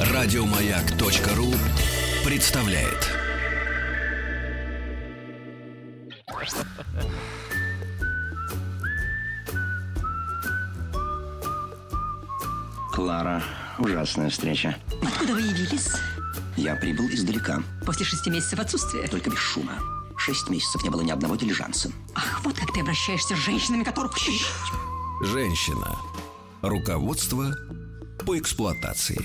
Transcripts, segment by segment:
Радиомаяк.ру представляет. Клара, ужасная встреча. Откуда вы явились? Я прибыл издалека, После шести месяцев отсутствия. только без шума. Шесть месяцев не было ни одного дилижанса. Ах, вот как ты обращаешься с женщинами, которых... Женщина. Руководство по эксплуатации.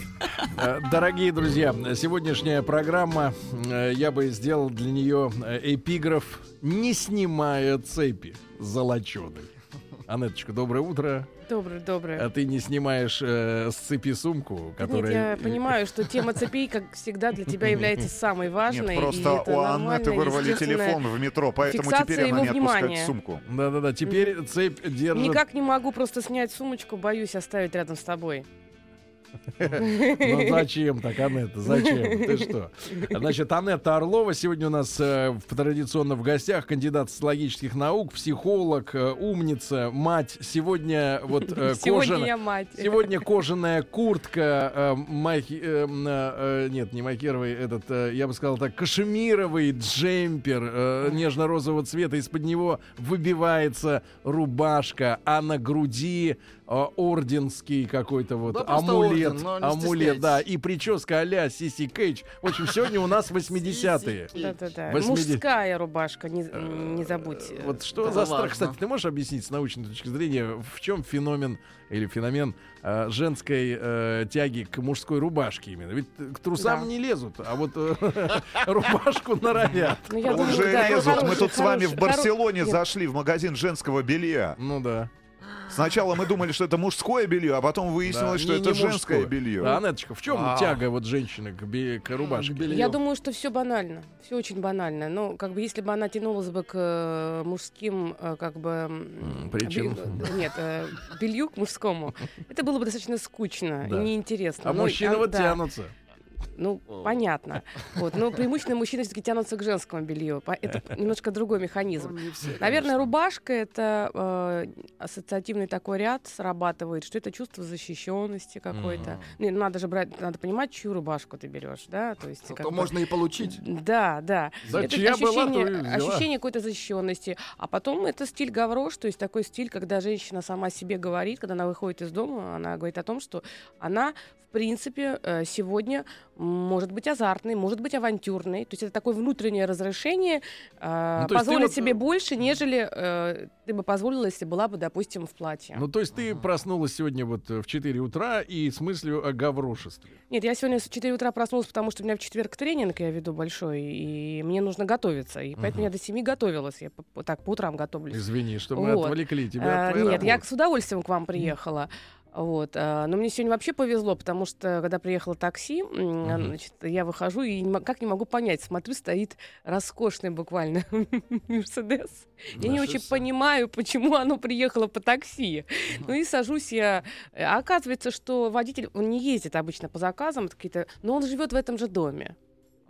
Э, Дорогие друзья, сегодняшняя программа, э, я бы сделал для нее э, эпиграф «Не снимая цепи золоченой». Анеточка, доброе утро. Доброе, доброе. А ты не снимаешь э, с цепи сумку, которая... Нет, я понимаю, что тема цепей, как всегда, для тебя является самой важной. Нет, и просто у Аннеты вырвали телефон в метро, поэтому теперь она его не отпускает сумку. Да-да-да, теперь цепь держит... Никак не могу просто снять сумочку, боюсь оставить рядом с тобой. Ну зачем так, Анетта, зачем? Ты что? Значит, Анетта Орлова сегодня у нас э, в- традиционно в гостях, кандидат социологических наук, психолог, э, умница, мать. Сегодня вот э, Сегодня кожаная- я мать. Сегодня кожаная куртка, э, махи- нет, не махеровый, этот, я бы сказал так, кашемировый джемпер нежно-розового цвета, из-под него выбивается рубашка, а на груди орденский какой-то вот Да, амулет, орден, но не амулет, да, и прическа а-ля Сиси Кейдж. В общем, сегодня у нас 80-е. Да-да-да. 80 Мужская рубашка, не, не забудь. Э, Вот что Это за страх, важно. кстати, ты можешь объяснить с научной точки зрения, в чем феномен или феномен э, женской э, тяги к мужской рубашке именно? Ведь к трусам Да. не лезут, а вот э, рубашку норовят. Ну, Уже лезут. Мы тут с вами в Барселоне зашли в магазин женского белья. Ну да. Сначала мы думали, что это мужское белье, а потом выяснилось, Да, что не- это не женское мужское. белье. Да, Анеточка, в чем А. тяга вот женщины к, бе- к рубашке? Я думаю, что все банально, все очень банально. Ну, как бы, если бы она тянулась бы к э, мужским, э, как бы... причем? бе- Нет, э, белью к мужскому, это было бы достаточно скучно Да. и неинтересно. А Ну, мужчины а, вот да. тянутся. Ну, понятно. Вот, но преимущественно мужчины все-таки тянутся к женскому белью. Это немножко другой механизм. Наверное, рубашка это э, ассоциативный такой ряд срабатывает, что это чувство защищенности какой-то. Не, ну, надо же брать, надо понимать, чью рубашку ты берешь, да, то есть. как То бы- можно и получить. Да, да. Да это была, ощущение, ощущение какой-то защищенности. А потом это стиль гаврош, то есть такой стиль, когда женщина сама себе говорит, когда она выходит из дома, она говорит о том, что она, принципе, э, сегодня может быть азартной, может быть авантюрной. То есть это такое внутреннее разрешение э, Ну, позволить вот, себе э, больше, нежели э, ты бы позволила, если была бы, допустим, в платье. Ну, то есть ты проснулась сегодня вот в 4 утра и с мыслью о гаврошестве. Нет, я сегодня с 4 утра проснулась, потому что у меня в четверг тренинг я веду большой, и мне нужно готовиться. И поэтому я до 7 готовилась. Я так по утрам готовлюсь. Извини, что мы Вот. отвлекли тебя А, от твоей Нет, я работы. с удовольствием к вам приехала. Вот. а, Но мне сегодня вообще повезло, потому что когда приехало такси, Мгм. значит, я выхожу и как не могу понять, смотрю, стоит роскошный буквально Мерседес. Я не очень понимаю, почему оно приехало по такси. Ну и сажусь я. А оказывается, что водитель, он не ездит обычно по заказам, какие-то, но он живет в этом же доме.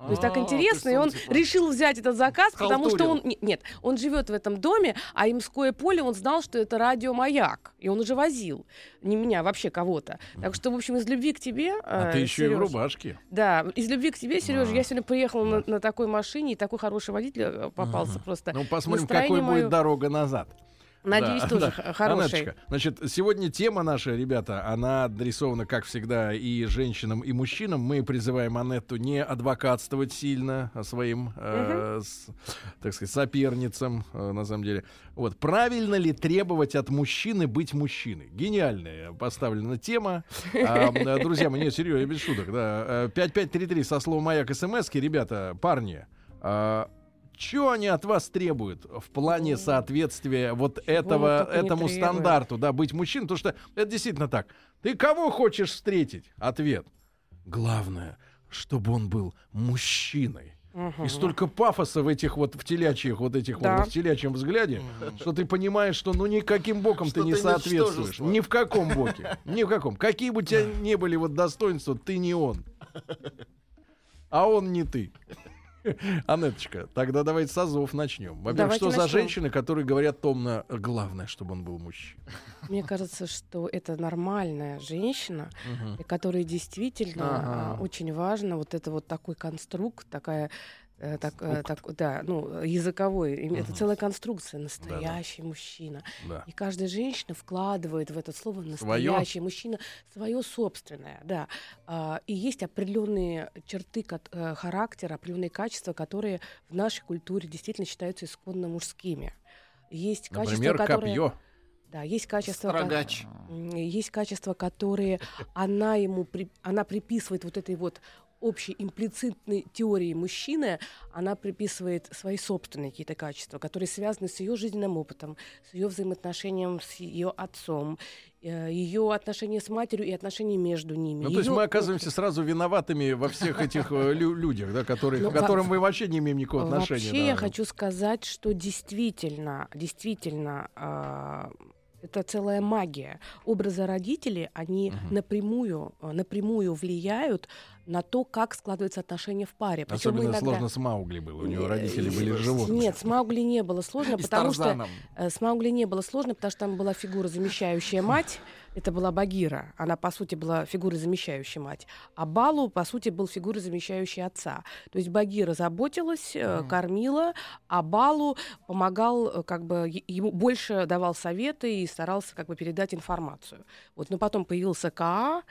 То есть так А, интересно, и он типа, решил взять этот заказ, потому что он... Нет, он живет в этом доме, а Имское поле он знал, что это радиомаяк. И он уже возил. Не меня, а вообще кого-то. Так что, в общем, из любви к тебе... А э, ты еще и в рубашке. Да, из любви к тебе, Сережа, А. я сегодня приехала на, такой машине, и такой хороший водитель э, попался просто. Ну, посмотрим, какой будет дорога назад. Надеюсь, Да, тоже да. хороший. Анеточка, значит, сегодня тема наша, ребята, она адресована, как всегда, и женщинам, и мужчинам. Мы призываем Анетту не адвокатствовать сильно а своим, э, с- так сказать, соперницам, э, на самом деле. Вот. Правильно ли требовать от мужчины быть мужчиной? Гениальная поставлена тема. А, э, друзья мои, не, серьезно, без шуток, да. Э, 5533 со словом «Маяк» смс ребята, парни, а, что они от вас требуют в плане соответствия вот этого, только не этому стандарту, да, быть мужчиной? Потому что это действительно так. Ты кого хочешь встретить? Ответ. Главное, чтобы он был мужчиной. И столько пафоса в этих вот в телячьих вот этих Да. вот в телячьем взгляде, что ты понимаешь, что ну никаким боком Что ты не ты соответствуешь. Ни в каком боке. Ни в каком. Какие бы у тебя ни были вот достоинства, ты не он. А он не ты. Анеточка, тогда давайте с азов начнем. Во-первых, что за начнем. женщины, которые говорят томно, главное, чтобы он был мужчина. Мне кажется, что это нормальная женщина, и которой действительно Ага. а, очень важно вот это вот такой конструкт, такая так, э, так- да, ну, языковой. И Это целая конструкция. Настоящий мужчина. Да. И каждая женщина вкладывает в это слово настоящий мужчина свое собственное, да. А, И есть определенные черты э, характера, определенные качества, которые в нашей культуре действительно считаются исконно мужскими. Есть качества, Например, которые... копье. Да, есть качества, Строгач. М, Есть качества, которые она ему при- она приписывает вот этой вот общей имплицитной теории мужчины, она приписывает свои собственные какие-то качества, которые связаны с ее жизненным опытом, с ее взаимоотношением с ее отцом, э, ее отношения с матерью и отношения между ними. Ну, то есть мы оказываемся сразу виноватыми во всех этих э, лю- людях, да, которые, Ну, к которым во- мы вообще не имеем никакого отношения. Вообще да. я хочу сказать, что действительно, действительно, а, это целая магия. Образы родителей, они напрямую, а, напрямую влияют на то, как складываются отношения в паре. Причём Особенно иногда- сложно с Маугли было. У него Э, родители были животные. Нет, с Маугли не было сложно, потому что э, с Маугли не было сложно, потому что там была фигура, замещающая мать. Это была Багира. Она, по сути, была фигурой, замещающей мать. А Балу, по сути, был фигурой, замещающей отца. То есть Багира заботилась, э, кормила, а Балу помогал, как бы, ему больше давал советы и старался, как бы, передать информацию. Вот, но потом появился Каа,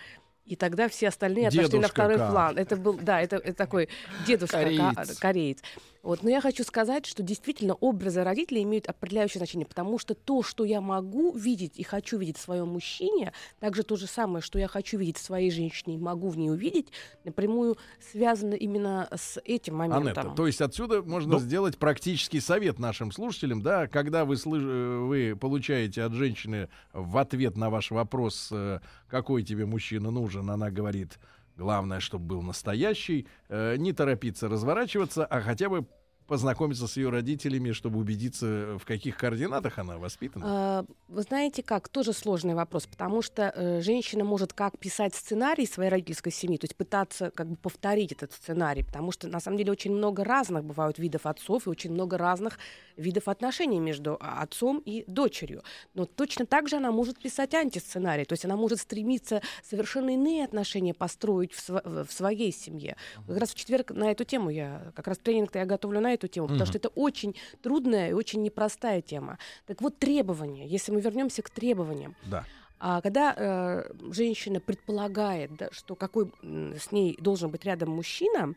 и тогда все остальные отошли на Дедушка второй Каа. план. Это был, да, это, это такой дедушка Ка- Кореец. кореец. Вот. Но я хочу сказать, что действительно образы родителей имеют определяющее значение, потому что то, что я могу видеть и хочу видеть в своем мужчине, также то же самое, что я хочу видеть в своей женщине и могу в ней увидеть, напрямую связано именно с этим моментом. Анетта, то есть отсюда можно сделать практический совет нашим слушателям, да, когда вы, слыш- э, вы получаете от женщины в ответ на ваш вопрос, э, какой тебе мужчина нужен, она говорит, главное, чтобы был настоящий, э, не торопиться разворачиваться, а хотя бы познакомиться с ее родителями, чтобы убедиться, в каких координатах она воспитана. А, Вы знаете как, тоже сложный вопрос, потому что э, женщина может как писать сценарий своей родительской семьи, то есть пытаться как бы повторить этот сценарий, потому что на самом деле очень много разных бывают видов отцов и очень много разных видов отношений между а, отцом и дочерью. Но точно так же она может писать антисценарий, то есть она может стремиться совершенно иные отношения построить в, сво- в своей семье. Как раз в четверг на эту тему я, как раз тренинг-то я готовлю на эту тему, потому что это очень трудная и очень непростая тема. Так вот, требования. Если мы вернемся к требованиям. Да. А когда э, женщина предполагает, да, что какой с ней должен быть рядом мужчина,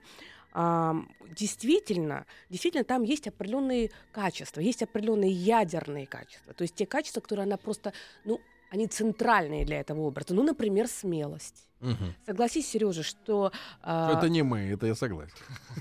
ам, действительно, действительно там есть определенные качества, есть определенные ядерные качества. То есть те качества, которые она просто, ну, они центральные для этого образа. Ну, например, смелость. Мгм. Согласись, Сережа, что... а, Это не мы, это я согласен.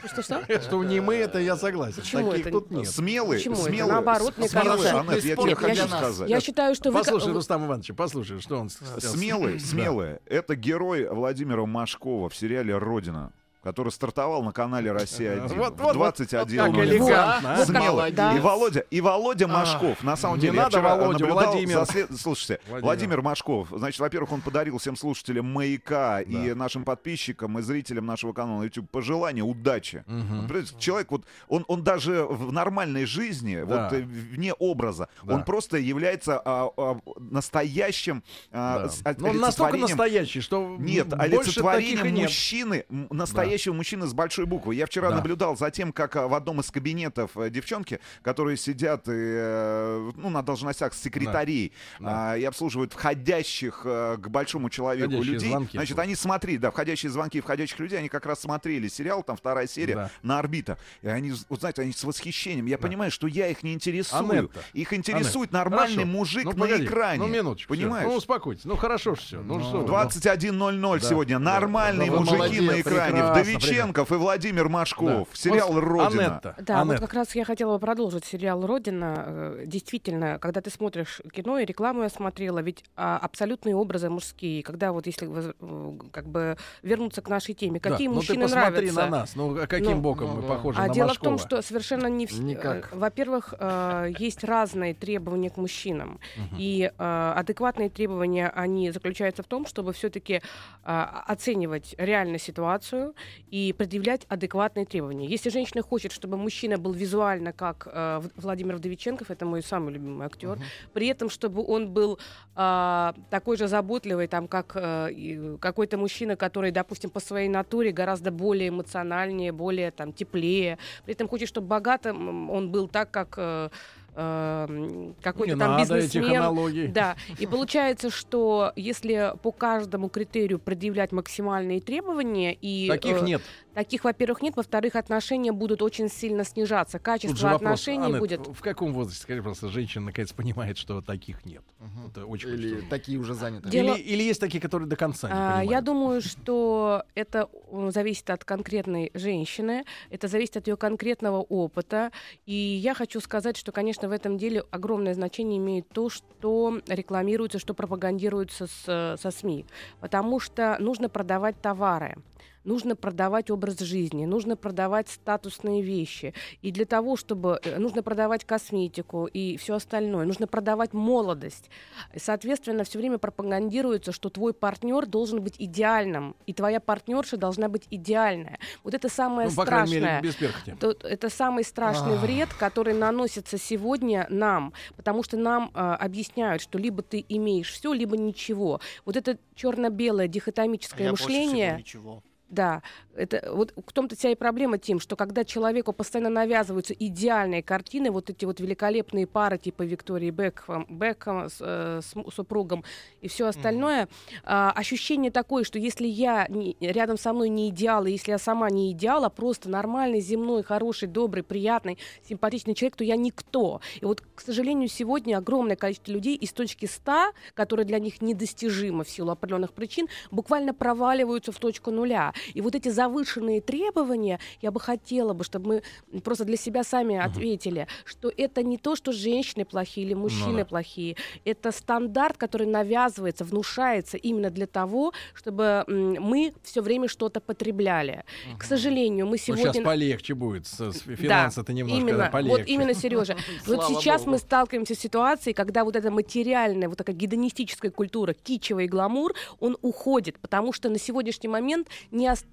Что-что? Что не мы, это я согласен. Почему Таких это тут не- нет. Смелый, Почему это? смелый, Наоборот, мне смелый, кажется- Анет, я тебе хочу сказать. Я считаю, что вы... Послушай, вы- Рустам Иванович, послушай, что он Да. смелый. Это герой Владимира Машкова в сериале «Родина», который стартовал на канале «Россия-1» Вот, в вот, вот, 21 как ноль ноль. элегантно, а? Вот как- Смелый. да. И Володя, и Володя Машков. На самом деле, я вчера Володю, наблюдал Владимир. за след- Слушайте, Владимир. Владимир Машков. Значит, во-первых, он подарил всем слушателям «Маяка» и Да. нашим подписчикам и зрителям нашего канала на YouTube пожелание удачи. Вот, понимаете, Человек, вот, он, он даже в нормальной жизни, Да. вот э, вне образа, Да. он просто является а, а, настоящим а, Да. с- Но он настолько олицетворением настоящий, что нет, и олицетворением мужчины, м, настоящего мужчины с большой буквы. Я вчера Да. наблюдал за тем, как а, в одном из кабинетов э, девчонки, которые сидят и, э, ну, на должностях секретарей Да. а, и обслуживают входящих э, к большому человеку Входящие людей, звонки. значит, они смотрели, да, входящие звонки входящих людей, они как раз смотрели сериал, там вторая серия Да. на орбита. И они, вот знаете, они с восхищением. Я понимаю, что я их не интересую. Анетта, Их интересует Анетта, нормальный хорошо. мужик Ну, на погоди, экране. Ну, минуточку. Понимаешь? Ну, успокойтесь. Ну, хорошо все. Ну, ну. 21.00 Да. сегодня. Да. Нормальные Да, мужики молодец, на экране. прекрасно, Вдовиченков и Владимир Машков. Да. Сериал Вот «Родина». Анетта, Да, Анетта. вот как раз я хотела бы продолжить сериал «Родина». Э, Действительно, когда ты смотришь кино и рекламу я смотрела, ведь а, абсолютные образы мужские. Когда вот если э, как бы вернуться к нашей теме, Да, какие ну мужчины ты посмотри нравятся? на нас. Ну, а каким Ну, боком ну мы да. похожи А на дело Машкова? в том, что совершенно не все. Никак. Во-первых, э, есть разные требования к мужчинам. И э, адекватные требования, они заключаются в том, чтобы все-таки оценивать реальную ситуацию и предъявлять адекватные требования. Если женщина хочет, чтобы мужчина был визуально как э, Владимир Вдовиченков, это мой самый любимый актер, при этом, чтобы он был а, такой же заботливый, там, как э, какой-то мужчина, который, допустим, по своей натуре гораздо более эмоциональнее, более там теплее. При этом хочет, чтобы богатым он был так, как э, э, какой-то там бизнесмен. Да, и получается, что если по каждому критерию предъявлять максимальные требования и Таких э, нет. Таких, во-первых, нет, во-вторых, отношения будут очень сильно снижаться, Тут же качество вопрос, отношений Анет, будет. в каком возрасте, скажи, просто женщина наконец понимает, что таких нет? Это очень Или хочется. такие уже заняты. Дело- Или, или есть такие, которые до конца не А, понимают? Я думаю, что это зависит от конкретной женщины, это зависит от ее конкретного опыта. И я хочу сказать, что, конечно, в этом деле огромное значение имеет то, что рекламируется, что пропагандируется с, со СМИ. Потому что нужно продавать товары. Нужно продавать образ жизни, нужно продавать статусные вещи. И для того, чтобы... э, Нужно продавать косметику и все остальное. Нужно продавать молодость. И, Соответственно, все время пропагандируется, что твой партнер должен быть идеальным, и твоя партнерша должна быть идеальная. Вот это самое Ну, по крайней страшное. мере, без перхоти. То- Это самый страшный вред, который наносится сегодня нам, потому что нам э, объясняют, что либо ты имеешь все, либо ничего. Вот это черно-белое дихотомическое Я больше всего мышление. ничего. Да, это вот в том-то вся и проблема тем, что когда человеку постоянно навязываются идеальные картины, вот эти вот великолепные пары типа Виктории Бекхэм, Бекхэм с, э, с супругом и все остальное, а, ощущение такое, что если я не- рядом со мной не идеал, и если я сама не идеал, а просто нормальный, земной, хороший, добрый, приятный, симпатичный человек, то я никто. И вот, к сожалению, сегодня огромное количество людей из точки 100, которые для них недостижимы в силу определенных причин, буквально проваливаются в точку нуля. И вот эти завышенные требования, я бы хотела бы, чтобы мы просто для себя сами ответили, что это не то, что женщины плохие или мужчины да. плохие. Это стандарт, который навязывается, внушается именно для того, чтобы мы все время что-то потребляли. К сожалению, мы Ну, сегодня... сейчас полегче будет. Финансы-то немножко именно, да, полегче. Вот именно, Сережа. Вот сейчас мы сталкиваемся с ситуацией, когда вот эта материальная, вот такая гедонистическая культура, кичевый гламур, он уходит, потому что на сегодняшний момент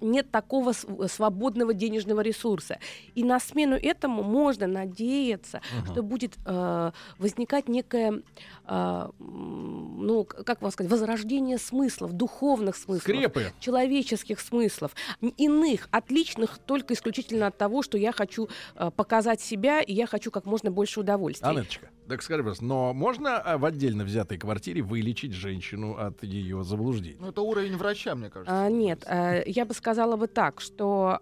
не нет такого с- свободного денежного ресурса. И на смену этому можно надеяться, что будет э, возникать некое, э, ну, как вам сказать, возрождение смыслов, духовных смыслов Скрепы. человеческих смыслов, иных, отличных только исключительно от того, что я хочу э, показать себя, и я хочу как можно больше удовольствия. Анеточка, так скажи, пожалуйста, но можно а, в отдельно взятой квартире вылечить женщину от ее заблуждений? Ну, это уровень врача, мне кажется. А, нет, э, я бы сказала бы так, что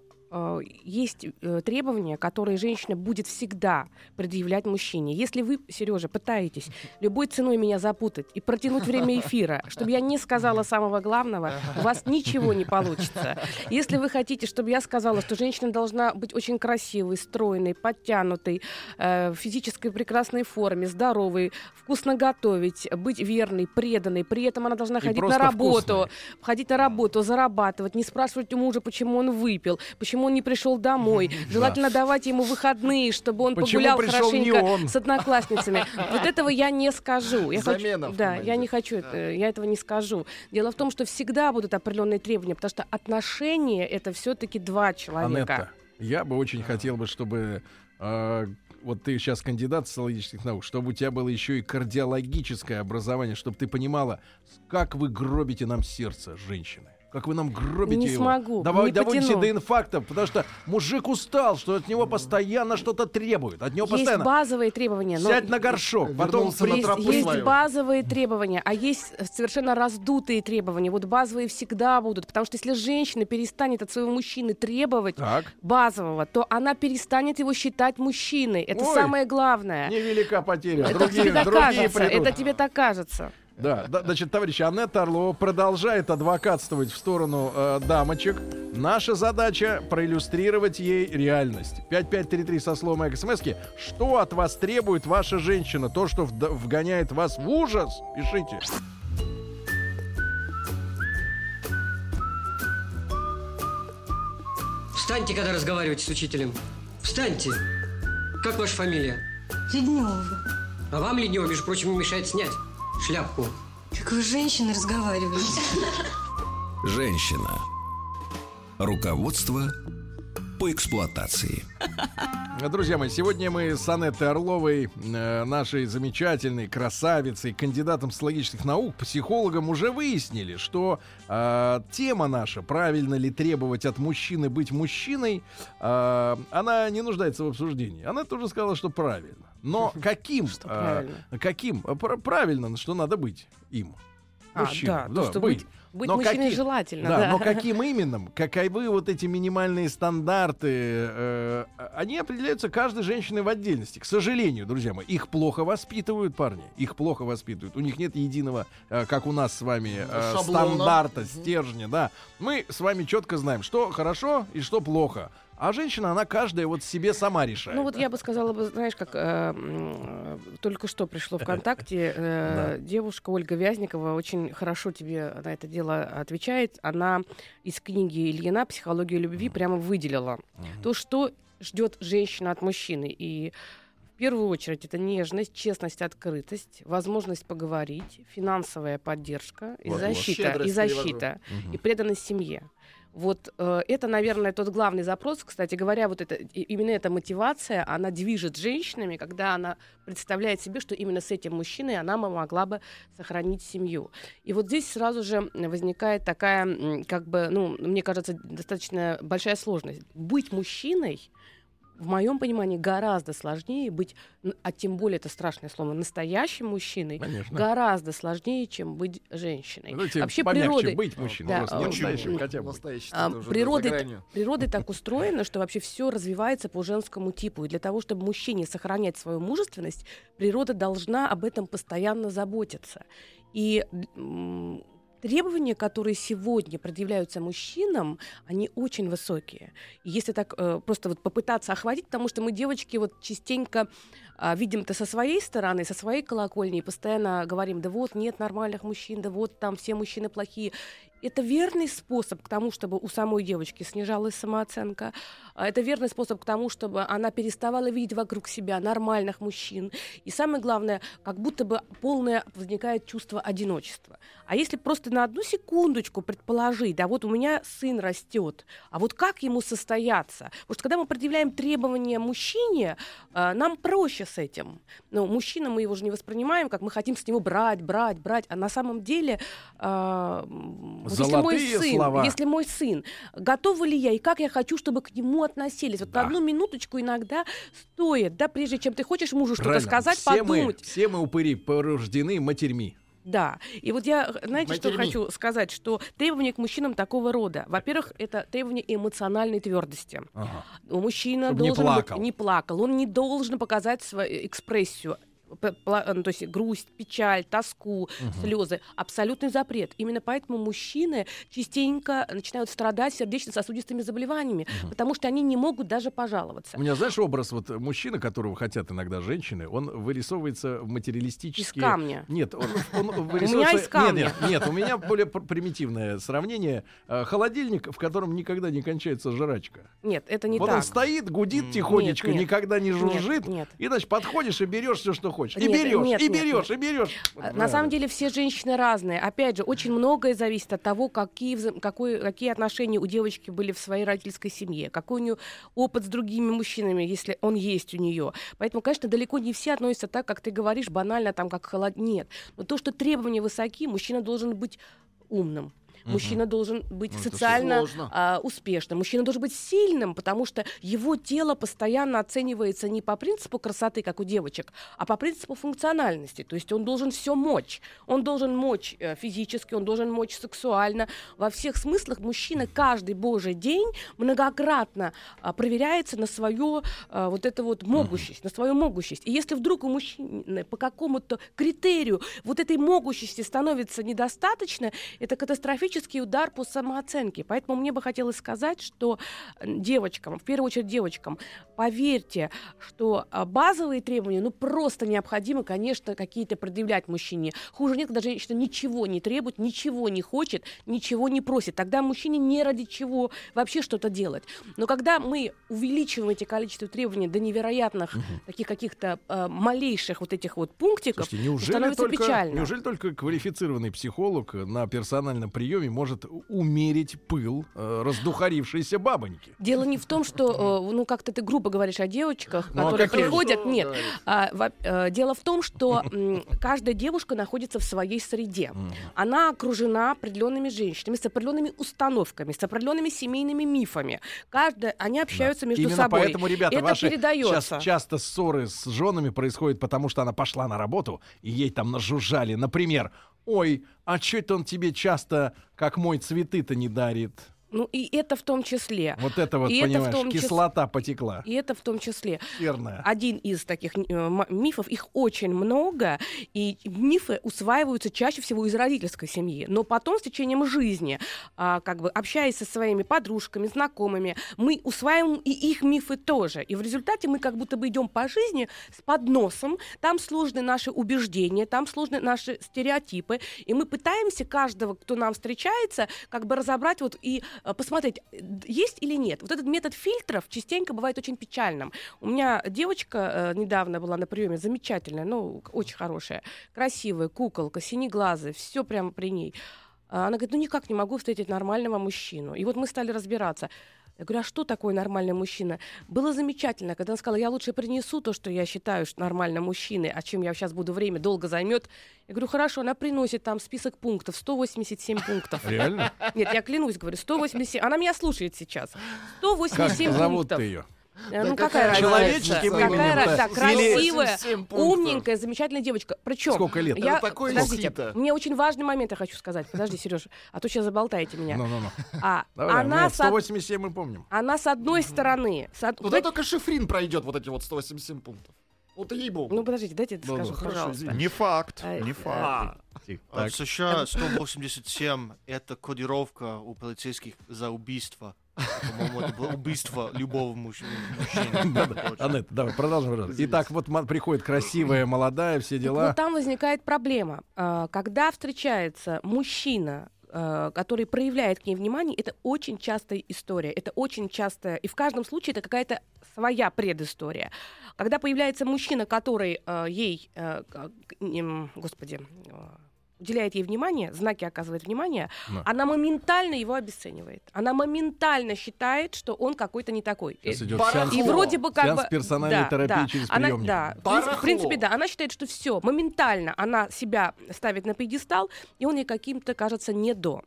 есть э, требования, которые женщина будет всегда предъявлять мужчине. Если вы, Сережа, пытаетесь любой ценой меня запутать и протянуть время эфира, чтобы я не сказала самого главного, у вас ничего не получится. Если вы хотите, чтобы я сказала, что женщина должна быть очень красивой, стройной, подтянутой, э, в физической прекрасной форме, здоровой, вкусно готовить, быть верной, преданной, при этом она должна И ходить на работу, вкусной. ходить на работу, зарабатывать, не спрашивать у мужа, почему он выпил, почему он не пришел домой. Желательно давать ему выходные, чтобы он Почему погулял хорошенько с одноклассницами. Вот этого я не скажу. Я хочу- Замена да, я не хочу, я этого не скажу. Дело в том, что всегда будут определенные требования, потому что отношения это все-таки два человека. Я бы очень хотел бы, чтобы э, вот ты сейчас кандидат социологических наук, чтобы у тебя было еще и кардиологическое образование, чтобы ты понимала, как вы гробите нам сердце, женщины. Как вы нам гробите Не его. смогу, Давай, не доводите потяну. до инфаркта, потому что мужик устал, что от него постоянно что-то требуют. От него Есть постоянно базовые требования. но сядь на горшок, потом на тропу есть, свою. базовые требования, а есть совершенно раздутые требования. Вот базовые всегда будут, потому что если женщина перестанет от своего мужчины требовать Так. базового, то она перестанет его считать мужчиной. Это Ой, самое главное. невелика потеря. Это другие, тебе так другие кажется. придут. Это тебе так кажется. Да, да, значит, товарищи, Анетта Орлова продолжает адвокатствовать в сторону э, дамочек. Наша задача проиллюстрировать ей реальность. 5533 со словом смс Что от вас требует ваша женщина? То, что вгоняет вас в ужас? Пишите. Встаньте, когда разговариваете с учителем. Встаньте. Как ваша фамилия? Леднева. А вам, Леднева, между прочим, не мешает снять шляпку. Как вы с женщиной разговариваете? Женщина. Руководство по эксплуатации. Друзья мои, сегодня мы с Анеттой Орловой, э, нашей замечательной красавицей, кандидатом социологических наук, психологом, уже выяснили, что э, тема наша, правильно ли требовать от мужчины быть мужчиной, э, она не нуждается в обсуждении. Она тоже сказала, что правильно. Но каким? Что э, правильно? каким? Э, пр- Правильно, что надо быть им. А, Мужчиной. да, то, что быть, быть Но мужчиной каким? желательно. Да, Да, но каким именно? Каковы вот эти минимальные стандарты? э, они определяются каждой женщиной в отдельности. К сожалению, друзья мои, их плохо воспитывают парни. Их плохо воспитывают. У них нет единого, э, как у нас с вами, э, Шаблона. стандарта, стержня. Да. Мы с вами четко знаем, что хорошо и что плохо. А женщина, она каждая вот себе сама решает. Ну вот я бы сказала бы, знаешь, как э, только что пришло ВКонтакте, э, девушка Ольга Вязникова очень хорошо тебе на это дело отвечает. Она из книги Ильина «Психология любви» прямо выделила то, что ждет женщина от мужчины. И в первую очередь это нежность, честность, открытость, возможность поговорить, финансовая поддержка и Вот, защита, и защита, и преданность семье. Вот э, это, наверное, тот главный запрос. Кстати говоря, вот это, именно эта мотивация, она движет женщинами, когда она представляет себе, что именно с этим мужчиной она могла бы сохранить семью. И вот здесь сразу же возникает такая, как бы, ну, мне кажется, достаточно большая сложность. Быть мужчиной в моем понимании гораздо сложнее быть, а тем более это страшное слово, настоящим мужчиной, Конечно. гораздо сложнее, чем быть женщиной. Давайте Вообще природы, быть мужчиной. Да, а, настоящим, хотя бы. Настоящий А, гранью. Природа так устроена, что вообще все развивается по женскому типу. И для того, чтобы мужчине сохранять свою мужественность, природа должна об этом постоянно заботиться. И требования, которые сегодня предъявляются мужчинам, они очень высокие. И если так э, просто вот попытаться охватить, потому что мы, девочки, вот частенько а, видим это со своей стороны, со своей колокольни, постоянно говорим, да вот нет нормальных мужчин, да вот там все мужчины плохие. Это верный способ к тому, чтобы у самой девочки снижалась самооценка. А Это верный способ к тому, чтобы она переставала видеть вокруг себя нормальных мужчин. И самое главное, как будто бы полное возникает чувство одиночества. А если просто на одну секундочку предположить, да вот у меня сын растет, а вот как ему состояться? Потому что когда мы предъявляем требования мужчине, а, нам проще с этим. Но мужчина, мы его же не воспринимаем, как мы хотим с него брать, брать, брать. А на самом деле, вот если мой сын, слова. если мой сын, готова ли я и как я хочу, чтобы к нему относились? Вот Да. одну минуточку иногда стоит, да, прежде чем ты хочешь мужу что-то сказать, все Мы, подумать. все мы упыри порождены матерьми. Да. И вот я, знаете, что хочу сказать, что требования к мужчинам такого рода. Во-первых, это требования эмоциональной твердости. Ага. Мужчина Чтоб не должен плакал. быть не плакал, он не должен показать свою экспрессию. Ну, то есть грусть, печаль, тоску, слезы. Абсолютный запрет. Именно поэтому мужчины частенько начинают страдать сердечно-сосудистыми заболеваниями, потому что они не могут даже пожаловаться. У меня, знаешь, образ вот мужчины, которого хотят иногда женщины, он вырисовывается в материалистические... Из камня. Нет, он, он меня вырисовывается... из камня. Нет, нет, нет, у меня более пр- примитивное сравнение. Э, Холодильник, в котором никогда не кончается жрачка. Нет, это не вот так. он стоит, гудит тихонечко, Нет, нет. никогда не жужжит. нет. И, значит, подходишь и берешь все, что хочешь. И Нет, берешь, нет, и нет, берешь, и берешь. На самом деле все женщины разные. Опять же, очень многое зависит от того, какие, какой, какие отношения у девочки были в своей родительской семье, какой у нее опыт с другими мужчинами, если он есть у нее. Поэтому, конечно, далеко не все относятся так, как ты говоришь, банально, там, как холод. Нет. Но то, что требования высоки, мужчина должен быть умным. Мужчина должен быть Ну, социально а, успешным. Мужчина должен быть сильным, потому что его тело постоянно оценивается не по принципу красоты, как у девочек, а по принципу функциональности. То есть он должен все мочь. Он должен мочь э, физически, он должен мочь сексуально. Во всех смыслах мужчина каждый божий день многократно а, проверяется на свою а, вот эту вот могущесть, на свою могущесть. И если вдруг у мужчины по какому-то критерию вот этой могущести становится недостаточно, это катастрофический удар по самооценке. Поэтому мне бы хотелось сказать, что девочкам, в первую очередь девочкам, поверьте, что а, базовые требования, ну просто необходимо, конечно, какие-то предъявлять мужчине. Хуже нет, когда женщина ничего не требует, ничего не хочет, ничего не просит. Тогда мужчине не ради чего вообще что-то делать. Но когда мы увеличиваем эти количество требований до невероятных таких каких-то э, малейших вот этих вот пунктиков, Слушайте, неужели становится только, печально. неужели только квалифицированный психолог на персональном приеме приеме может умерить пыл э, раздухарившейся бабоньки. Дело не в том, что, э, ну, как-то ты грубо говоришь о девочках, Ну, а которые же? приходят. Что Нет. говорить? А, во- э, дело в том, что м, каждая девушка находится в своей среде. Она окружена определенными женщинами, с определенными установками, с определенными семейными мифами. Каждая, они общаются между Именно собой. поэтому, ребята, Это ваши передается. сейчас часто ссоры с женами происходят, потому что она пошла на работу, и ей там нажужжали. Например, ой, а что это он тебе часто, как мой, цветы-то не дарит? Ну, и это в том числе. Вот это вот, И это в понимаешь, том чис- кислота потекла. И это в том числе. Серная. один из таких э, мифов, их очень много, и мифы усваиваются чаще всего из родительской семьи. Но потом с течением жизни, а, как бы общаясь со своими подружками, знакомыми, мы усваиваем и их мифы тоже. И в результате мы как будто бы идем по жизни с подносом, там сложны наши убеждения, там сложны наши стереотипы, и мы пытаемся каждого, кто нам встречается, как бы разобрать вот и посмотреть, э, есть или нет. Вот этот метод фильтров частенько бывает очень печальным. У меня девочка э, недавно была на приеме, замечательная, ну, очень хорошая, красивая, куколка, синеглазая, все прямо при ней. А Она говорит, ну никак не могу встретить нормального мужчину. И вот мы стали разбираться. Я говорю, а что такое нормальный мужчина? Было замечательно, когда она сказала, я лучше принесу то, что я считаю, что нормально мужчины, о чем я сейчас буду время долго займет. Я говорю, хорошо, она приносит там список пунктов, 187 пунктов. Реально? Нет, я клянусь, говорю, 187. Она меня слушает сейчас. Как 187 зовут пунктов. ты ее? Ну Да какая какая разница? человеческим Какая? Да, красивая, 87 пунктов. умненькая, замечательная девочка. Причем Сколько лет? Я, Это такое подождите, мне очень важный момент я хочу сказать. Подожди, Сереж, а то сейчас заболтаете меня. Ну-ну-ну. А Давай, она, од- 187 мы помним. она с одной стороны, с од- Туда знаете- только шифрин пройдет вот эти вот 187 пунктов. Вот ей-богу. ну подождите, дайте это Ну, ну, скажу, хорошо, пожалуйста. извини. Не факт, А, не э, факт. А Так. В США 187 это кодировка у полицейских за убийство. По-моему, это было убийство любого муж- мужчины. Аннет, давай, продолжим. пожалуйста. Итак, вот приходит красивая, молодая, все Вот дела. там возникает проблема. А, Когда встречается мужчина, а, который проявляет к ней внимание, это очень частая история. Это очень часто, и в каждом случае это какая-то своя предыстория. Когда появляется мужчина, который а, ей, господи, уделяет ей внимание, знаки оказывает внимание, Да. она моментально его обесценивает. Она моментально считает, что он какой-то не такой. Сейчас Э, идет барахло. сеанс, и вроде бы как сеанс бы... персональной да, терапии да. через она, приемник. Да, в принципе, в Барахло. принципе, да. Она считает, что все, моментально она себя ставит на пьедестал, и он ей каким-то кажется не до.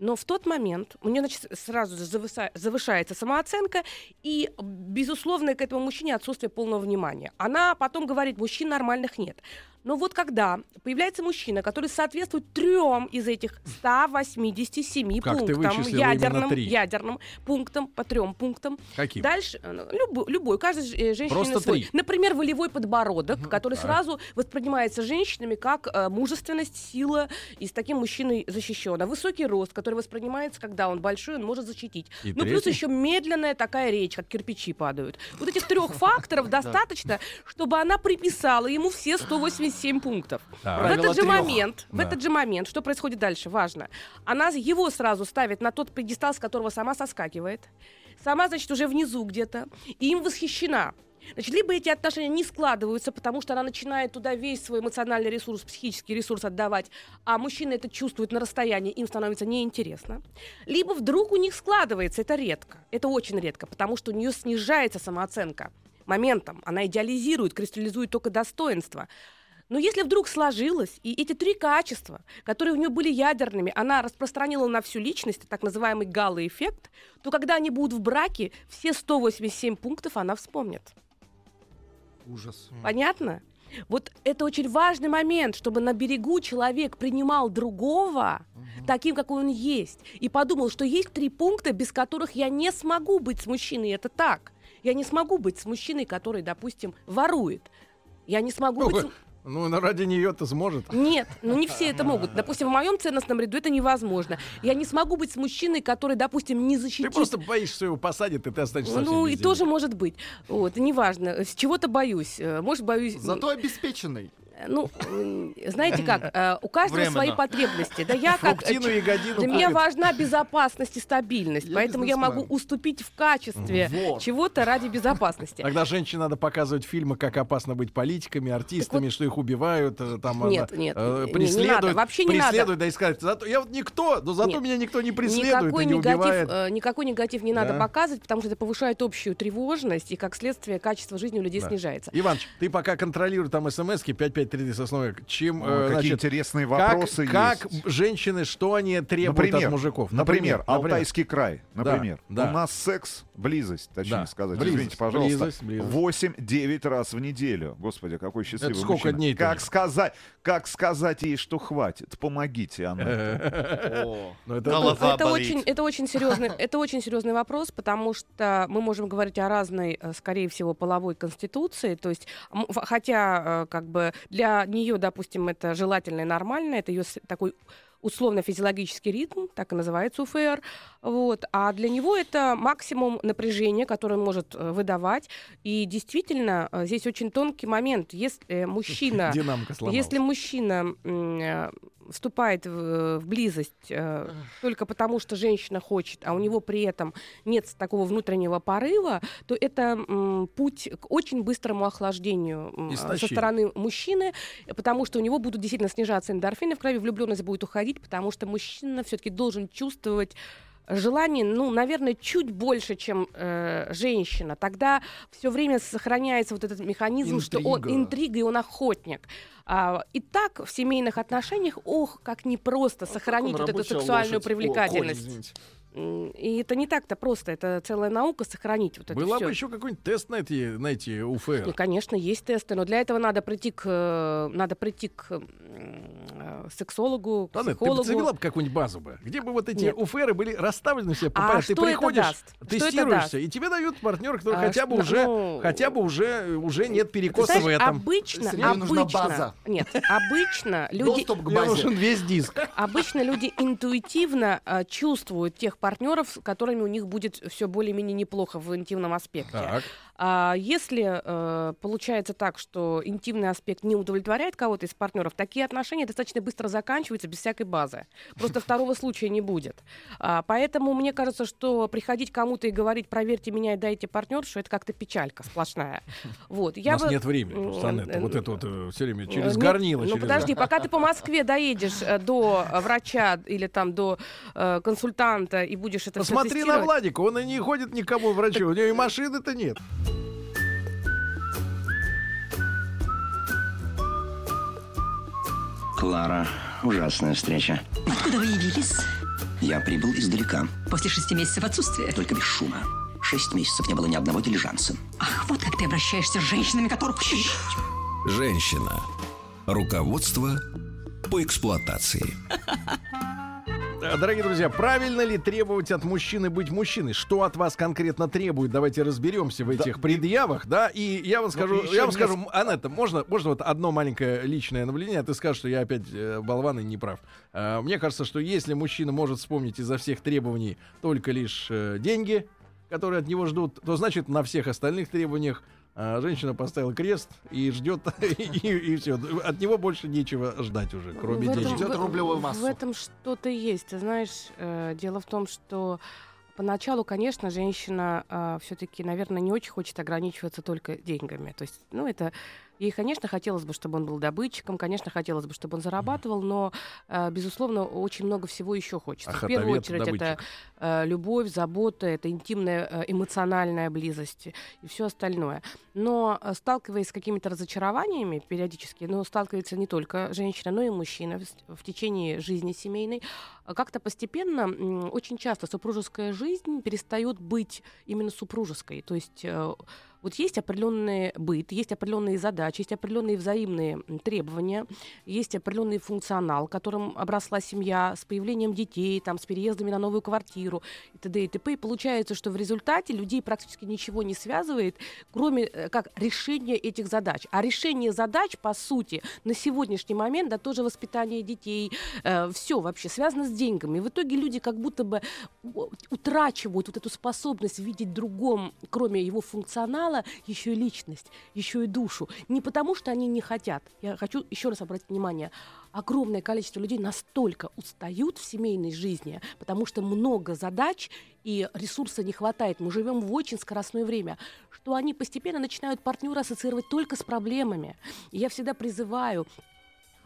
Но в тот момент у нее значит, сразу же завыса- завышается самооценка, и, безусловно, к этому мужчине отсутствие полного внимания. Она потом говорит, мужчин нормальных нет. Но вот когда появляется мужчина, который соответствует трем из этих 187 Как пунктам, ядерным, ядерным пунктам, по трем пунктам, Каким? Дальше, э, ну, любой, любой, каждой ж- э, Просто свой. три. Например, волевой подбородок, который так. сразу воспринимается женщинами как э, мужественность, сила, и с таким мужчиной защищена. Высокий рост, который воспринимается, когда он большой, он может защитить. И ну, плюс третий? еще медленная такая речь, как кирпичи падают. Вот этих трех факторов достаточно, чтобы она приписала ему все 187 пунктов. Так. В Правило этот же трёх. момент, в Да. этот же момент, что происходит дальше, важно. Она его сразу ставит на тот пьедестал, с которого сама соскакивает. Сама, значит, уже внизу где-то. И им восхищена. Значит, либо эти отношения не складываются, потому что она начинает туда весь свой эмоциональный ресурс, психический ресурс отдавать, а мужчина это чувствует на расстоянии, им становится неинтересно. Либо вдруг у них складывается, это редко, это очень редко, потому что у нее снижается самооценка моментом, она идеализирует, кристаллизует только достоинство. Но если вдруг сложилось, и эти три качества, которые у нее были ядерными, она распространила на всю личность, так называемый гало-эффект, то когда они будут в браке, все 187 пунктов она вспомнит. Ужас. Понятно? Вот это очень важный момент, чтобы на берегу человек принимал другого таким, какой он есть, и подумал, что есть три пункта, без которых я не смогу быть с мужчиной. Это так. Я не смогу быть с мужчиной, который, допустим, ворует. Я не смогу быть... Ну, ради нее-то сможет. Нет, ну не все это могут. Допустим, в моем ценностном ряду это невозможно. Я не смогу быть с мужчиной, который, допустим, не Ты защитит. просто боишься, что его посадят, и ты останешься Ну и тоже может быть. Вот, неважно. С чего-то боюсь. Э, Может, боюсь... Зато обеспеченный. Ну, м, знаете как, э, у каждого Временно. свои потребности. Да я как... э, Для меня важна безопасность и стабильность, Я поэтому я могу уступить в качестве Вот. чего-то ради безопасности. Тогда женщине надо показывать фильмы, как опасно быть политиками, артистами, что их убивают, э, там Нет, э, нет, э, не- не преследуют, надо, вообще не надо. преследуют, да и сказать, зато я вот никто, но зато Нет. меня никто не преследует Никакой и не негатив, убивает. э, никакой негатив не надо Да. показывать, потому что это повышает общую тревожность, и как следствие качество жизни у людей Да. снижается. Иваныч, ты пока контролируй там смс-ки 5533 сосновик. Чем, О, э, какие значит, интересные как, вопросы как есть. женщины, что они требуют Например, от мужиков? Например, Алтайский край. Да, Например, да. у нас секс, близость, точнее Да, сказать. близость, Извините, пожалуйста. близость, близость. 8-9 раз в неделю. Господи, какой счастливый Это сколько мужчина. дней Как тоже? сказать, как сказать ей, что хватит? Помогите, она. Ну, это- очень, это очень серьезный, это очень серьезный вопрос, потому что мы можем говорить о разной, э, скорее всего, половой конституции. То есть, хотя, э, как бы для нее, допустим, это желательно и нормально, это ее такой условно-физиологический ритм, так и называется УФР, вот, а для него это максимум напряжения, которое он может э, выдавать, и действительно э, здесь очень тонкий момент, если мужчина Динамика сломалась. если мужчина э, вступает в, в близость э, только потому, что женщина хочет, а у него при этом нет такого внутреннего порыва, то это м, путь к очень быстрому охлаждению м, со стороны мужчины, э, потому что у него будут действительно снижаться эндорфины в крови, влюбленность будет уходить, потому что мужчина все-таки должен чувствовать желание, ну, наверное, чуть больше, чем э, женщина. Тогда все время сохраняется вот этот механизм, что он Интрига. интрига, и он охотник. А, и так в семейных отношениях, ох, как непросто сохранить Он вот эту сексуальную лошадь. О, конь, привлекательность. извините. М, и это не так-то просто, это целая наука сохранить вот это Была всё. бы еще какой-нибудь тест на эти, на эти УФР. И, конечно, есть тесты, но для этого надо прийти к, надо прийти к э, сексологу, Ладно, ты бы психологу. завела бы какую-нибудь базу бы, где бы вот эти Нет. УФРы были расставлены все по А порядку. Ты что это приходишь, даст? Что это тестируешься, даст? и тебе дают партнера, который А хотя бы что- уже, ну, хотя бы уже, уже нет Ты перекоса знаешь, в этом. обычно, нужна обычно, база. нет, обычно люди, Доступ к базе. нужен весь диск. Обычно люди интуитивно э, чувствуют тех партнеров, с которыми у них будет все более-менее неплохо в интимном аспекте. Так. А если э, получается так, что интимный аспект не удовлетворяет кого-то из партнеров, такие отношения достаточно быстро заканчиваются без всякой базы. Просто второго случая не будет. А, поэтому мне кажется, что приходить кому-то и говорить, проверьте меня и дайте партнершу, это как-то печалька сплошная. Вот. У Я нас бы- нет времени, просто, Анетта, э, вот это вот все время Э, через нет, горнило. Ну через- подожди, пока ты по Москве доедешь э, до э, врача или там до э, консультанта и будешь это Посмотри на. Владика, он и не ходит никому врачу, у него и машины-то нет. Клара, ужасная встреча. Откуда вы явились? Я прибыл издалека, После шести месяцев отсутствия. только без шума. Шесть месяцев не было ни одного дилижанса. Ах, вот как ты обращаешься с женщинами, которых... Женщина. Руководство по эксплуатации. Да, Дорогие друзья, правильно ли требовать от мужчины быть мужчиной? Что от вас конкретно требует? Давайте разберемся в этих предъявах, да. И я вам скажу, еще я вам скажу, М, Анетта, можно, можно вот одно маленькое личное наблюдение, а ты скажешь, что я опять э, болван и не прав. А, мне кажется, что если мужчина может вспомнить изо всех требований только лишь э, деньги, которые от него ждут, то значит на всех остальных требованиях а, женщина поставила крест и ждет, и, все. От него больше нечего ждать уже, кроме В денег. Ждёт в- рублевую В массу. этом что-то есть. Ты знаешь, э, дело в том, что поначалу, конечно, женщина все-таки, наверное, не очень хочет ограничиваться только деньгами. То есть, ну, это ей, конечно, хотелось бы, чтобы он был добытчиком, конечно, хотелось бы, чтобы он зарабатывал, но, э, безусловно, очень много всего еще хочется. в первую очередь, это добытчик. э, любовь, забота, это интимная э, эмоциональная близость и все остальное. Но э, сталкиваясь с какими-то разочарованиями периодически, но сталкивается не только женщина, но и мужчина в, течение жизни семейной, как-то постепенно, очень часто супружеская жизнь перестает быть именно супружеской. То есть вот есть определенный быт, есть определенные задачи, есть определенные взаимные требования, есть определенный функционал, которым обросла семья с появлением детей, там, с переездами на новую квартиру и т.д. и т.п. И получается, что в результате людей практически ничего не связывает, кроме э, как решения этих задач. А решение задач, по сути, на сегодняшний момент, да, тоже воспитание детей, все вообще связано с деньгами. И в итоге люди как будто бы у- утрачивают вот эту способность видеть другом, кроме его функционала, мало еще и личность, еще и душу. Не потому, что они не хотят. Я хочу еще раз обратить внимание. Огромное количество людей настолько устают в семейной жизни, потому что много задач и ресурса не хватает. Мы живем в очень скоростное время, что они постепенно начинают партнера ассоциировать только с проблемами. И я всегда призываю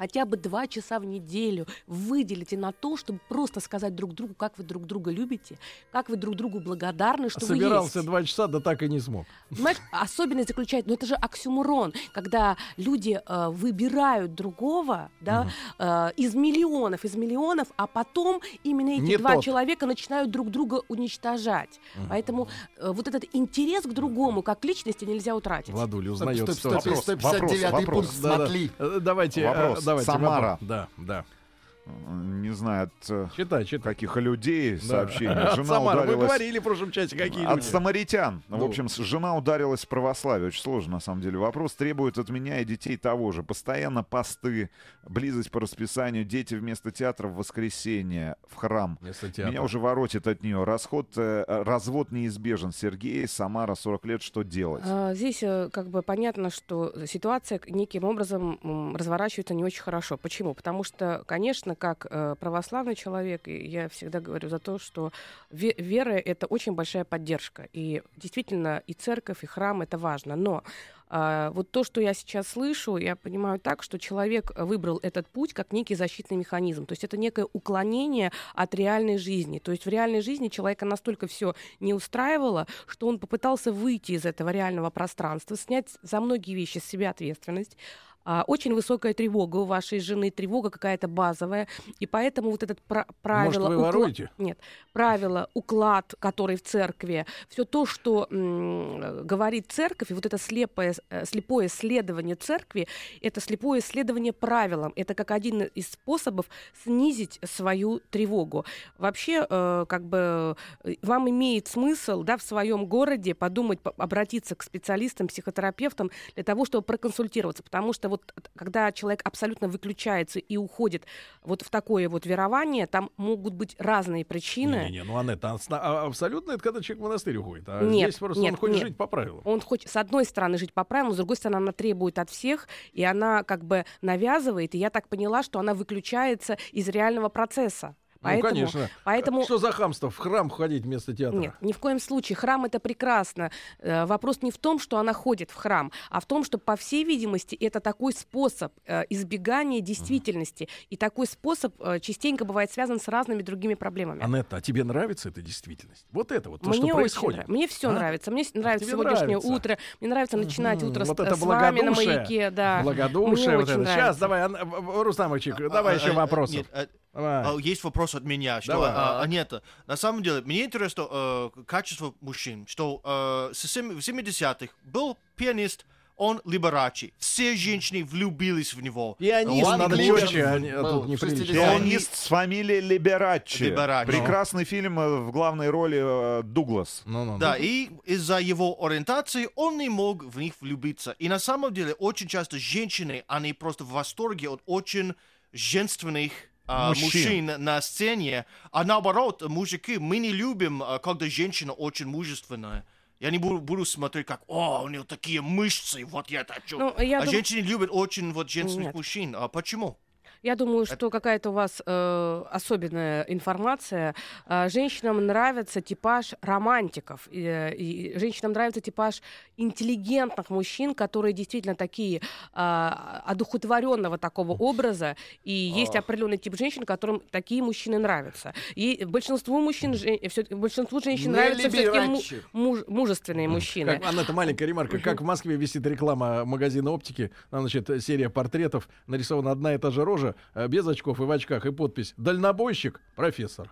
хотя бы два часа в неделю выделите на то, чтобы просто сказать друг другу, как вы друг друга любите, как вы друг другу благодарны, что Собирался вы есть. два часа, да так и не смог. Понимаешь, особенность заключается, ну это же оксюмурон, когда люди э, выбирают другого, да, э, из миллионов, из миллионов, а потом именно эти Не два тот. человека начинают друг друга уничтожать. Поэтому э, вот этот интерес к другому, как к личности, нельзя утратить. Владуля узнает Стоп, стоп, ситуацию. стоп, Вопрос, 159 вопрос, пункт, смотри. Э, Давайте, э, Вопрос. Давайте. Самара. вопрос. Да, да. Не знаю, от э, Читай, читай. каких людей Да. сообщение. От Жена Самары. Вы ударилась... говорили в прошлом часе, какие От люди. самаритян. В Ну. общем, с- жена ударилась в православие. Очень сложно, на самом деле. Вопрос требует от меня и детей того же. Постоянно посты, близость по расписанию, дети вместо театра в воскресенье, в храм. Меня уже воротит от нее. Расход, э, развод неизбежен. Сергей, Самара, 40 лет, что делать? А, Здесь э, как бы понятно, что ситуация неким образом разворачивается не очень хорошо. Почему? Потому что, конечно, как э, православный человек, я всегда говорю за то, что ве- вера — это очень большая поддержка. И действительно и церковь, и храм — это важно. Но а, вот то, что я сейчас слышу, я понимаю так, что человек выбрал этот путь как некий защитный механизм. То есть это некое уклонение от реальной жизни. То есть в реальной жизни человека настолько все не устраивало, что он попытался выйти из этого реального пространства, снять за многие вещи с себя ответственность. А, очень высокая тревога у вашей жены, тревога какая-то базовая, и поэтому вот этот пра- правило... вы укла- воруете? Нет, правило, уклад, который в церкви, все то, что м, говорит церковь, и вот это слепое, э, слепое следование церкви, это слепое следование правилам. Это как один из способов снизить свою тревогу. Вообще, э, как бы, э, вам имеет смысл, да, в своем городе подумать, по- обратиться к специалистам, психотерапевтам для того, чтобы проконсультироваться, потому что вот э, когда человек абсолютно выключается и уходит вот в такое вот верование, там могут быть разные причины. Не-не-не, ну Анетта, а сна- а абсолютно это когда человек в монастырь уходит. А Нет, здесь просто нет, он хочет нет. жить по правилам. Он хочет, с одной стороны, жить по правилам, с другой стороны, она требует от всех, и она как бы навязывает, и я так поняла, что она выключается из реального процесса. Поэтому, ну, конечно. Поэтому... Что за хамство? В храм ходить вместо театра? Нет, ни в коем случае. Храм это прекрасно. Э, вопрос не в том, что она ходит в храм, а в том, что, по всей видимости, это такой способ э, избегания действительности. И такой способ э, частенько бывает связан с разными другими проблемами. Анетта, а тебе нравится эта действительность? Вот это вот, то, Мне что очень происходит. нравится. Мне все А? нравится. Мне с- нравится тебе сегодняшнее нравится? утро. Мне нравится начинать утро вот с, это с вами на маяке. Да. Благодушие Мне вот очень это. Сейчас давай, Ан- в- Рустамовичик, давай А, еще а, вопросов. Нет, а, Давай. а, есть вопрос от меня. Что, Давай. а, а, нет, на самом деле, мне интересно э, качество мужчин. Что э, с сем- в 70-х был пианист, он либерачи. Все женщины влюбились в него. Пианист, Он надо четче, не- а тут. 60-х. Пианист с фамилией Либерачи. Либераччи. Прекрасный фильм э, в главной роли э, Дуглас. Ну-ну-ну. Да, и из-за его ориентации он не мог в них влюбиться. И на самом деле очень часто женщины, они просто в восторге от очень женственных Мужчин. мужчин. на сцене, а наоборот, мужики, мы не любим, а, когда женщина очень мужественная. Я не буду, буду смотреть, как, о, у нее такие мышцы, вот я хочу. Ну, я а дум- женщины любят очень вот женственных Нет. мужчин. А почему? Я думаю, что какая-то у вас э, особенная информация. Э, женщинам нравится типаж романтиков. И, э, и женщинам нравится типаж интеллигентных мужчин, которые действительно такие э, одухотворенного такого образа. И есть определенный тип женщин, которым такие мужчины нравятся. И большинству мужчин, жен- всё- большинству женщин Не нравятся все-таки либерачи. мужественные мужчины. Как, Анетта, маленькая ремарка. Как в Москве висит реклама магазина оптики, там, значит, серия портретов, нарисована одна и та же рожа, э, без очков и в очках, и подпись «Дальнобойщик, профессор».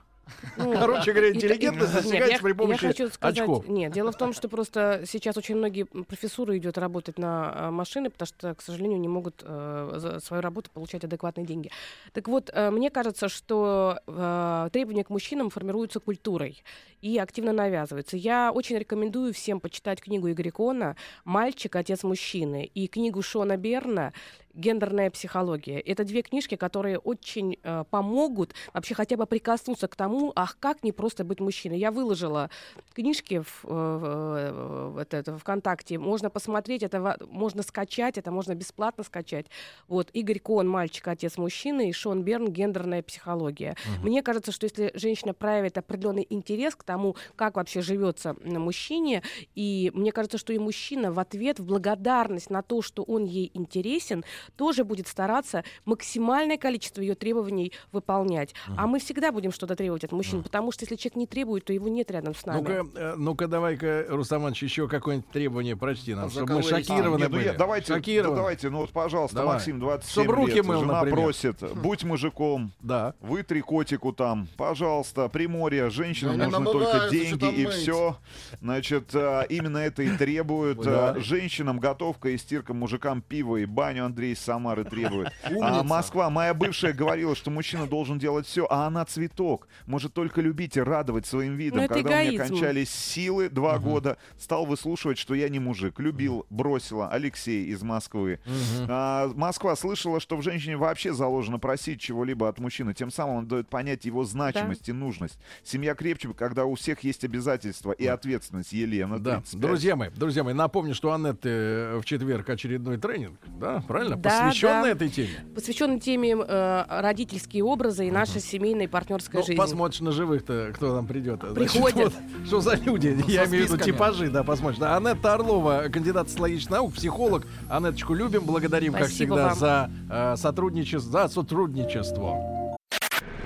Ну, Короче говоря, интеллигентность достигается при помощи я хочу сказать, очков. Нет, дело в том, что просто сейчас очень многие профессуры идет работать на э, машины, потому что, к сожалению, не могут э, за свою работу получать адекватные деньги. Так вот, э, мне кажется, что э, требования к мужчинам формируются культурой и активно навязываются. Я очень рекомендую всем почитать книгу Игоря Кона «Мальчик, отец мужчины» и книгу Шона Берна «Гендерная психология». Это две книжки, которые очень э, помогут вообще хотя бы прикоснуться к тому, ах, как не просто быть мужчиной. Я выложила книжки в, в, в, это, это, ВКонтакте. Можно посмотреть, это можно скачать, это можно бесплатно скачать. Вот Игорь Кон, мальчик, отец мужчины, и Шон Берн, гендерная психология. Мне кажется, что если женщина проявит определенный интерес к тому, как вообще живется мужчине, и мне кажется, что и мужчина в ответ, в благодарность на то, что он ей интересен, тоже будет стараться максимальное количество ее требований выполнять. А мы всегда будем что-то требовать от мужчин, потому что если человек не требует, то его нет рядом с нами. Ну-ка, э, ну-ка, давай-ка, Рустам Иванович, еще какое-нибудь требование прочти нам, А чтобы мы шокированы Нет, ну были. я- давайте, Шокированы. да давайте, ну вот, пожалуйста, Давай. Максим, 27 Чтоб руки лет, мыл, жена например. просит, будь мужиком, Да. вытри котику там, пожалуйста, Приморье, женщинам Да не нужны только деньги и мыть. все. Значит, а, именно это и требуют. Да. а, Женщинам готовка и стирка, мужикам пиво и баню Андрей из Самары требует. А. Москва, моя бывшая говорила, что мужчина должен делать все, а она цветок. Может только любить и радовать своим видом. Ну, Когда у меня кончались силы два года, стал выслушивать, что я не мужик. Любил, бросила. Алексей из Москвы. А, Москва слышала, что в женщине вообще заложено просить чего-либо от мужчины. Тем самым он дает понять его значимость и нужность. Семья крепче, когда у всех есть обязательства и ответственность. Елена, Да, 35. друзья мои, друзья мои, напомню, что у Аннетты э, в четверг очередной тренинг, да, правильно? Да, Посвященный да. этой теме. Посвященный теме э, родительские образы и наша семейная и партнерская Ну, жизнь. посмотришь на живых-то, кто там придет. Приходят. вот что за люди? Я имею в виду типажи, да, посмотришь. Да, Анетта Орлова, кандидат социологических наук, психолог. Анеточку любим, благодарим, как Спасибо всегда, вам. за э, сотрудничество, за сотрудничество.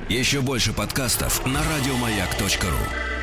Еще больше подкастов на радиомаяк.ру.